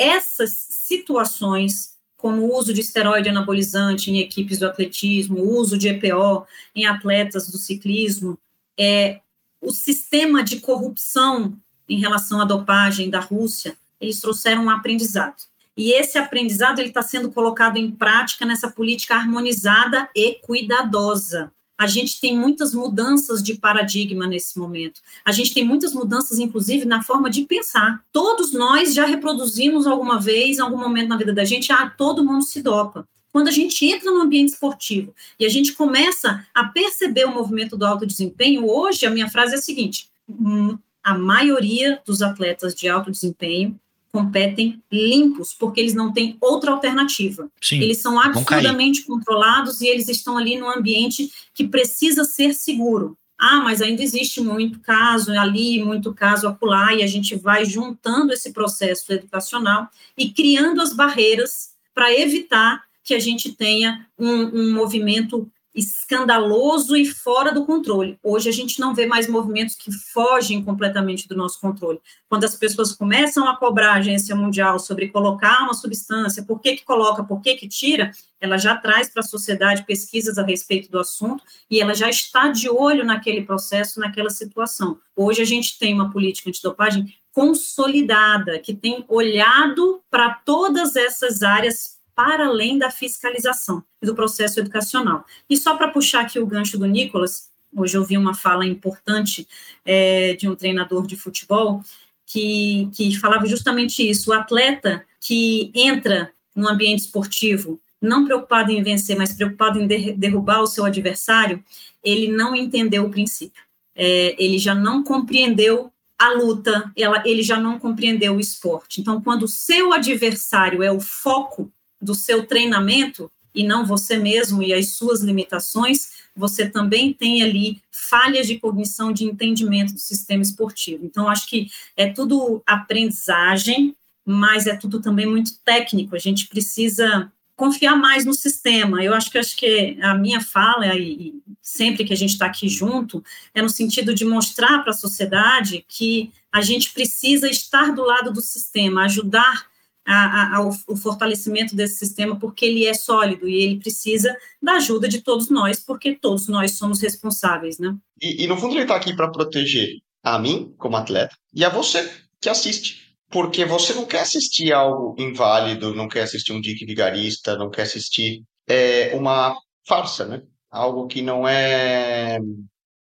essas situações, como o uso de esteroide anabolizante em equipes do atletismo, o uso de EPO em atletas do ciclismo, é, o sistema de corrupção em relação à dopagem da Rússia, eles trouxeram um aprendizado. E esse aprendizado ele está sendo colocado em prática nessa política harmonizada e cuidadosa a gente tem muitas mudanças de paradigma nesse momento. A gente tem muitas mudanças, inclusive, na forma de pensar. Todos nós já reproduzimos alguma vez, em algum momento na vida da gente, ah, todo mundo se dopa. Quando a gente entra no ambiente esportivo e a gente começa a perceber o movimento do alto desempenho, hoje a minha frase é a seguinte: hum, a maioria dos atletas de alto desempenho competem limpos, porque eles não têm outra alternativa. Sim, eles são absurdamente controlados e eles estão ali num ambiente que precisa ser seguro. Ah, mas ainda existe muito caso ali, muito caso acolá, e a gente vai juntando esse processo educacional e criando as barreiras para evitar que a gente tenha um, um movimento escandaloso e fora do controle. Hoje a gente não vê mais movimentos que fogem completamente do nosso controle. Quando as pessoas começam a cobrar a agência mundial sobre colocar uma substância, por que que coloca, por que que tira, ela já traz para a sociedade pesquisas a respeito do assunto e ela já está de olho naquele processo, naquela situação. Hoje a gente tem uma política antidopagem consolidada, que tem olhado para todas essas áreas para além da fiscalização e do processo educacional. E só para puxar aqui o gancho do Nicolas, hoje eu vi uma fala importante é, de um treinador de futebol que, que falava justamente isso: o atleta que entra no ambiente esportivo não preocupado em vencer, mas preocupado em derrubar o seu adversário, ele não entendeu o princípio. É, ele já não compreendeu a luta, ela, ele já não compreendeu o esporte. Então, quando o seu adversário é o foco do seu treinamento e não você mesmo e as suas limitações, você também tem ali falhas de cognição, de entendimento do sistema esportivo. Então, acho que é tudo aprendizagem, mas é tudo também muito técnico. A gente precisa confiar mais no sistema. Eu acho que acho que a minha fala e sempre que a gente está aqui junto é no sentido de mostrar para a sociedade que a gente precisa estar do lado do sistema, ajudar a, a, o fortalecimento desse sistema, porque ele é sólido e ele precisa da ajuda de todos nós, porque todos nós somos responsáveis, né?
E, e no fundo ele está aqui para proteger a mim, como atleta, e a você que assiste. Porque você não quer assistir algo inválido, não quer assistir um dick vigarista, não quer assistir é, uma farsa, né? Algo que não é.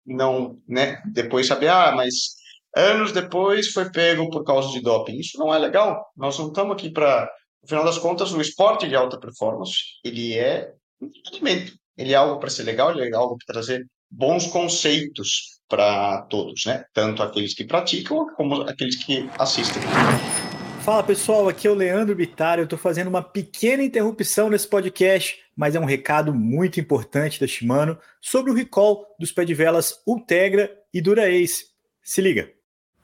Não, né? Depois saber, ah, mas anos depois foi pego por causa de doping. Isso não é legal. Nós não estamos aqui para. No final das contas, o esporte de alta performance ele é entretenimento. Ele é algo para ser legal, ele é algo para trazer bons conceitos para todos, né? Tanto aqueles que praticam como aqueles que assistem.
Fala pessoal, aqui é o Leandro Bittar. Eu estou fazendo uma pequena interrupção nesse podcast, mas é um recado muito importante da Shimano sobre o recall dos pé de velas Ultegra e Dura Ace. Se liga.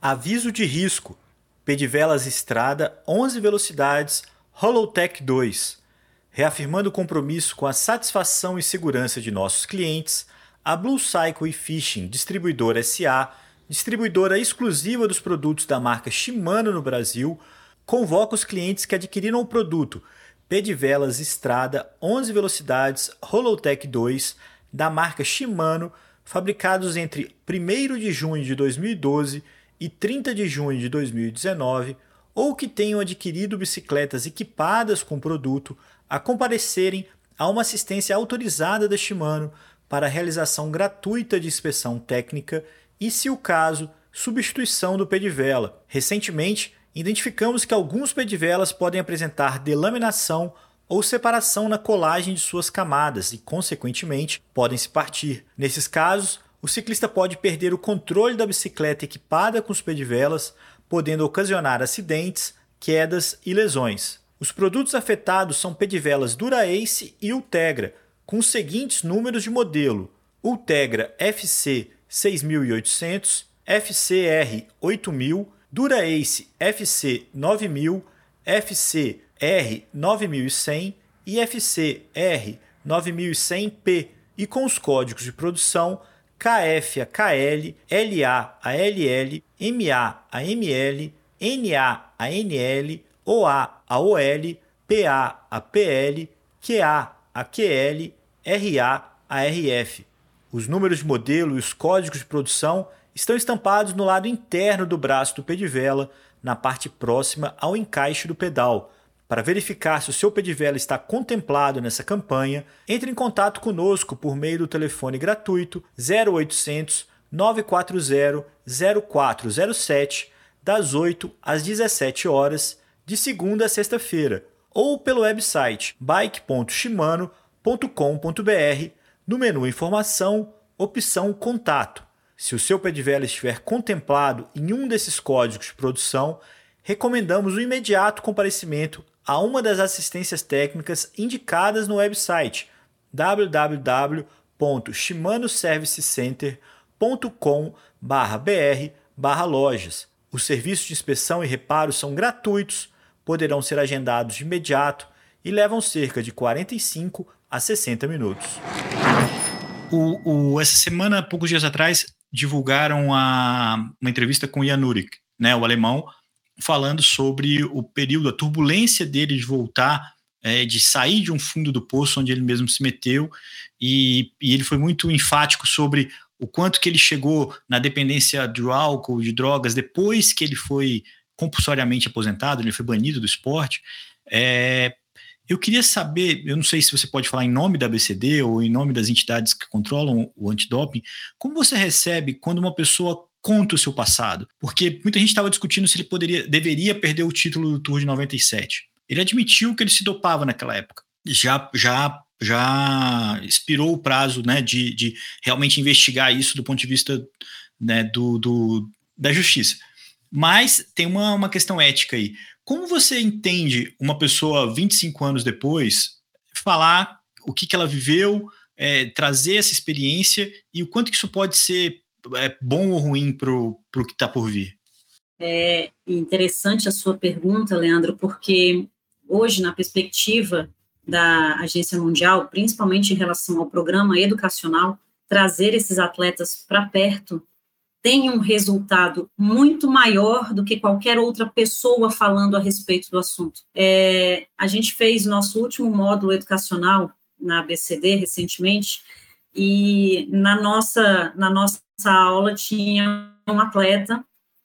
Aviso de risco. Pedivelas Estrada 11 velocidades Holotech 2. Reafirmando o compromisso com a satisfação e segurança de nossos clientes, a Blue Cycle e Fishing Distribuidora SA, distribuidora exclusiva dos produtos da marca Shimano no Brasil, convoca os clientes que adquiriram o produto Pedivelas Estrada 11 velocidades Holotech 2 da marca Shimano, fabricados entre 1 de junho de 2012 e 30 de junho de 2019, ou que tenham adquirido bicicletas equipadas com o produto, a comparecerem a uma assistência autorizada da Shimano para realização gratuita de inspeção técnica e, se o caso, substituição do pedivela. Recentemente, identificamos que alguns pedivelas podem apresentar delaminação ou separação na colagem de suas camadas e, consequentemente, podem se partir. Nesses casos, o ciclista pode perder o controle da bicicleta equipada com os pedivelas, podendo ocasionar acidentes, quedas e lesões. Os produtos afetados são pedivelas Dura-Ace e Ultegra, com os seguintes números de modelo: Ultegra FC 6800, FCR 8000, Dura-Ace FC 9000, FCR 9100 e FCR 9100P, e com os códigos de produção KF a KL, LA a LL, MA a ML, NA a NL, OA a OL, PA a PL, QA a QL, RA a RF. Os números de modelo e os códigos de produção estão estampados no lado interno do braço do pedivela, na parte próxima ao encaixe do pedal. Para verificar se o seu pedivela está contemplado nessa campanha, entre em contato conosco por meio do telefone gratuito 0800 940 0407 das 8 às 17 horas de segunda a sexta-feira, ou pelo website bike.shimano.com.br no menu Informação, opção Contato. Se o seu pedivela estiver contemplado em um desses códigos de produção, recomendamos o imediato comparecimento a uma das assistências técnicas indicadas no website www.shimanoservicecenter.com/br/lojas. Os serviços de inspeção e reparo são gratuitos, poderão ser agendados de imediato e levam cerca de 45 a 60 minutos.
O, o, essa semana, poucos dias atrás, divulgaram a, uma entrevista com Jan Urik, né, o alemão, falando sobre o período, a turbulência dele de voltar, é, de sair de um fundo do poço onde ele mesmo se meteu, e, e, ele foi muito enfático sobre o quanto que ele chegou na dependência do álcool, de drogas, depois que ele foi compulsoriamente aposentado, ele foi banido do esporte. É, eu queria saber, eu não sei se você pode falar em nome da BCD ou em nome das entidades que controlam o antidoping, como você recebe quando uma pessoa conta o seu passado? Porque muita gente estava discutindo se ele poderia, deveria perder o título do Tour de 97. Ele admitiu que ele se dopava naquela época. Já, já, já expirou o prazo né, de, de realmente investigar isso do ponto de vista né, do, do, da justiça. Mas tem uma, uma questão ética aí. Como você entende uma pessoa 25 anos depois falar o que, que ela viveu, é, trazer essa experiência e o quanto que isso pode ser é, bom ou ruim para o que está por vir?
É interessante a sua pergunta, Leandro, porque hoje, na perspectiva da Agência Mundial, principalmente em relação ao programa educacional, trazer esses atletas para perto tem um resultado muito maior do que qualquer outra pessoa falando a respeito do assunto. É, a gente fez nosso último módulo educacional na ABCD recentemente e na nossa na nossa aula tinha um atleta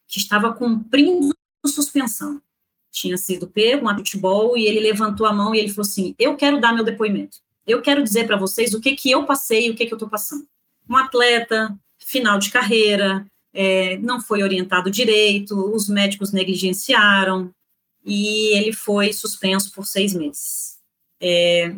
que estava cumprindo suspensão. Tinha sido pego um futebol e ele levantou a mão e ele falou assim: "Eu quero dar meu depoimento. Eu quero dizer para vocês o que que eu passei e o que que eu estou passando." Um atleta final de carreira, é, não foi orientado direito, os médicos negligenciaram e ele foi suspenso por seis meses. É,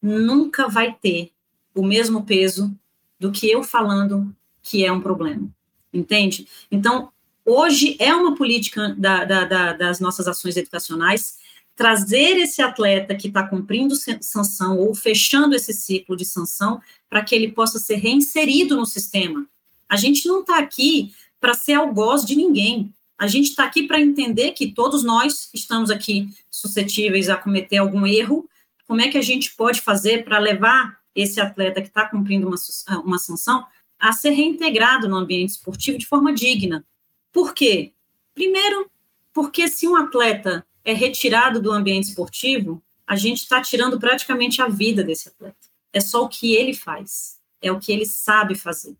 nunca vai ter o mesmo peso do que eu falando que é um problema, entende? Então, hoje é uma política da, da, da, das nossas ações educacionais trazer esse atleta que está cumprindo sanção ou fechando esse ciclo de sanção para que ele possa ser reinserido no sistema. A gente não está aqui para ser algoz de ninguém. A gente está aqui para entender que todos nós estamos aqui suscetíveis a cometer algum erro. Como é que a gente pode fazer para levar esse atleta que está cumprindo uma, uma sanção a ser reintegrado no ambiente esportivo de forma digna? Por quê? Primeiro, porque se um atleta é retirado do ambiente esportivo, a gente está tirando praticamente a vida desse atleta. É só o que ele faz, é o que ele sabe fazer.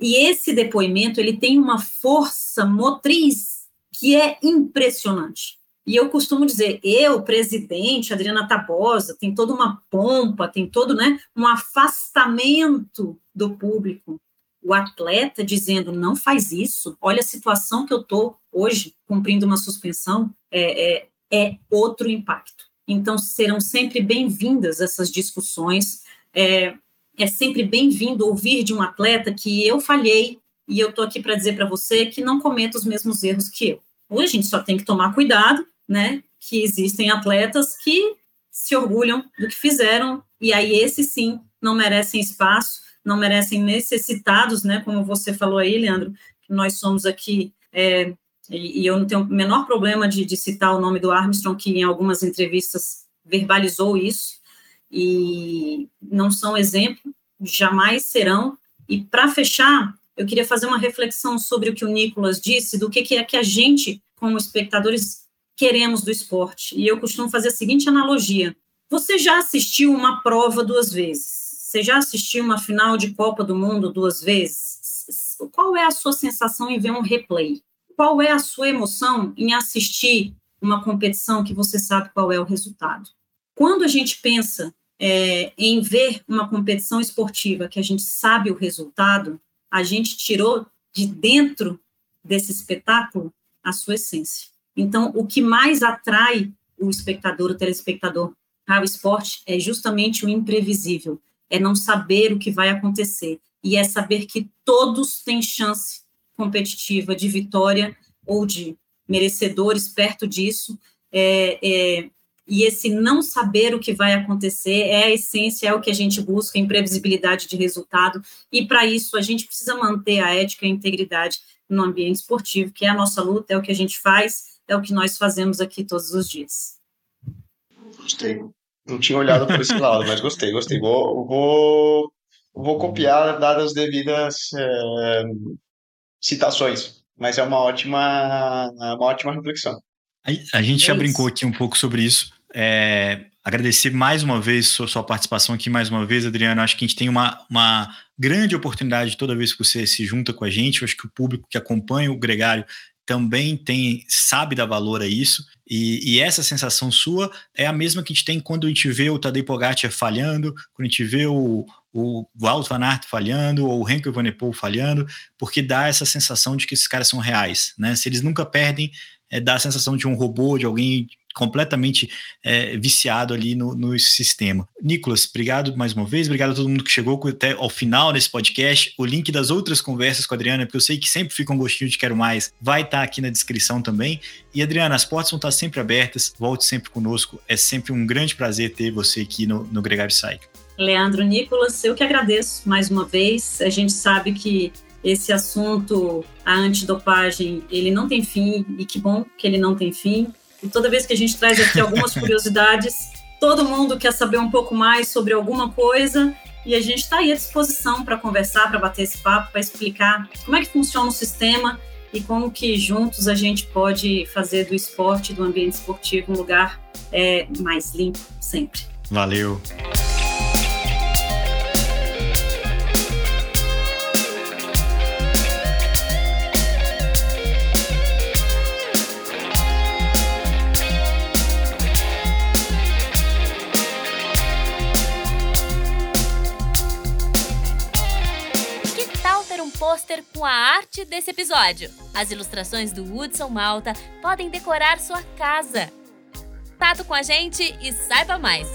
E esse depoimento ele tem uma força motriz que é impressionante. E eu costumo dizer, eu, presidente, Adriana Tabosa, tem toda uma pompa, tem todo né, um afastamento do público. O atleta dizendo, não faz isso, olha a situação que eu estou hoje, cumprindo uma suspensão, é, é, é outro impacto. Então, serão sempre bem-vindas essas discussões. É, é sempre bem-vindo ouvir de um atleta que eu falhei e eu estou aqui para dizer para você que não cometa os mesmos erros que eu. A gente só tem que tomar cuidado, né? Que existem atletas que se orgulham do que fizeram e aí esses sim não merecem espaço, não merecem necessitados, né? Como você falou aí, Leandro, nós somos aqui é, e, e, eu não tenho o menor problema de, de citar o nome do Armstrong, que em algumas entrevistas verbalizou isso, e não são exemplo, jamais serão. E para fechar, eu queria fazer uma reflexão sobre o que o Nicolas disse, do que, que é que a gente, como espectadores, queremos do esporte. E eu costumo fazer a seguinte analogia: você já assistiu uma prova duas vezes? Você já assistiu uma final de Copa do Mundo duas vezes? Qual é a sua sensação em ver um replay? qual é a sua emoção em assistir uma competição que você sabe qual é o resultado? Quando a gente pensa é, em ver uma competição esportiva que a gente sabe o resultado, a gente tirou de dentro desse espetáculo a sua essência. Então, o que mais atrai o espectador, o telespectador ao esporte é justamente o imprevisível, é não saber o que vai acontecer e é saber que todos têm chance competitiva de vitória ou de merecedores perto disso, é, é, e esse não saber o que vai acontecer é a essência, é o que a gente busca, imprevisibilidade de resultado, e para isso a gente precisa manter a ética e a integridade no ambiente esportivo, que é a nossa luta, é o que a gente faz, é o que nós fazemos aqui todos os dias.
Gostei. Não tinha olhado por esse lado, mas gostei, gostei. Vou, vou, vou copiar, dadas as devidas é, citações, mas é uma ótima, uma ótima reflexão.
A, gente é já isso. brincou aqui um pouco sobre isso. É, agradecer mais uma vez sua, sua, participação aqui, mais uma vez, Adriano. Acho que a gente tem uma, uma grande oportunidade toda vez que você se junta com a gente. Eu acho que o público que acompanha o Gregário também tem sabe dar valor a isso. E, e, essa sensação sua é a mesma que a gente tem quando a gente vê o Tadej Pogacar falhando, quando a gente vê o, o Wout van Aert falhando ou o Henkel Van Poel falhando, porque dá essa sensação de que esses caras são reais, né? Se eles nunca perdem, é, dá a sensação de um robô, de alguém completamente é, viciado ali no, no, sistema. Nicolas, obrigado mais uma vez, obrigado a todo mundo que chegou até ao final desse podcast. O link das outras conversas com a Adriana, porque eu sei que sempre fica um gostinho de quero mais, vai estar tá aqui na descrição também. E Adriana, as portas vão estar sempre abertas, volte sempre conosco, é sempre um grande prazer ter você aqui no, no Gregário Cycle.
Leandro Nicolas, eu que agradeço mais uma vez. A gente sabe que esse assunto, a antidopagem, ele não tem fim, e que bom que ele não tem fim. E toda vez que a gente traz aqui algumas curiosidades, todo mundo quer saber um pouco mais sobre alguma coisa, e a gente está aí à disposição para conversar, para bater esse papo, para explicar como é que funciona o sistema e como que juntos a gente pode fazer do esporte, do ambiente esportivo, um lugar é, mais limpo sempre.
Valeu!
Com a arte desse episódio. As ilustrações do Hudson Malta podem decorar sua casa. Tato com a gente e saiba mais!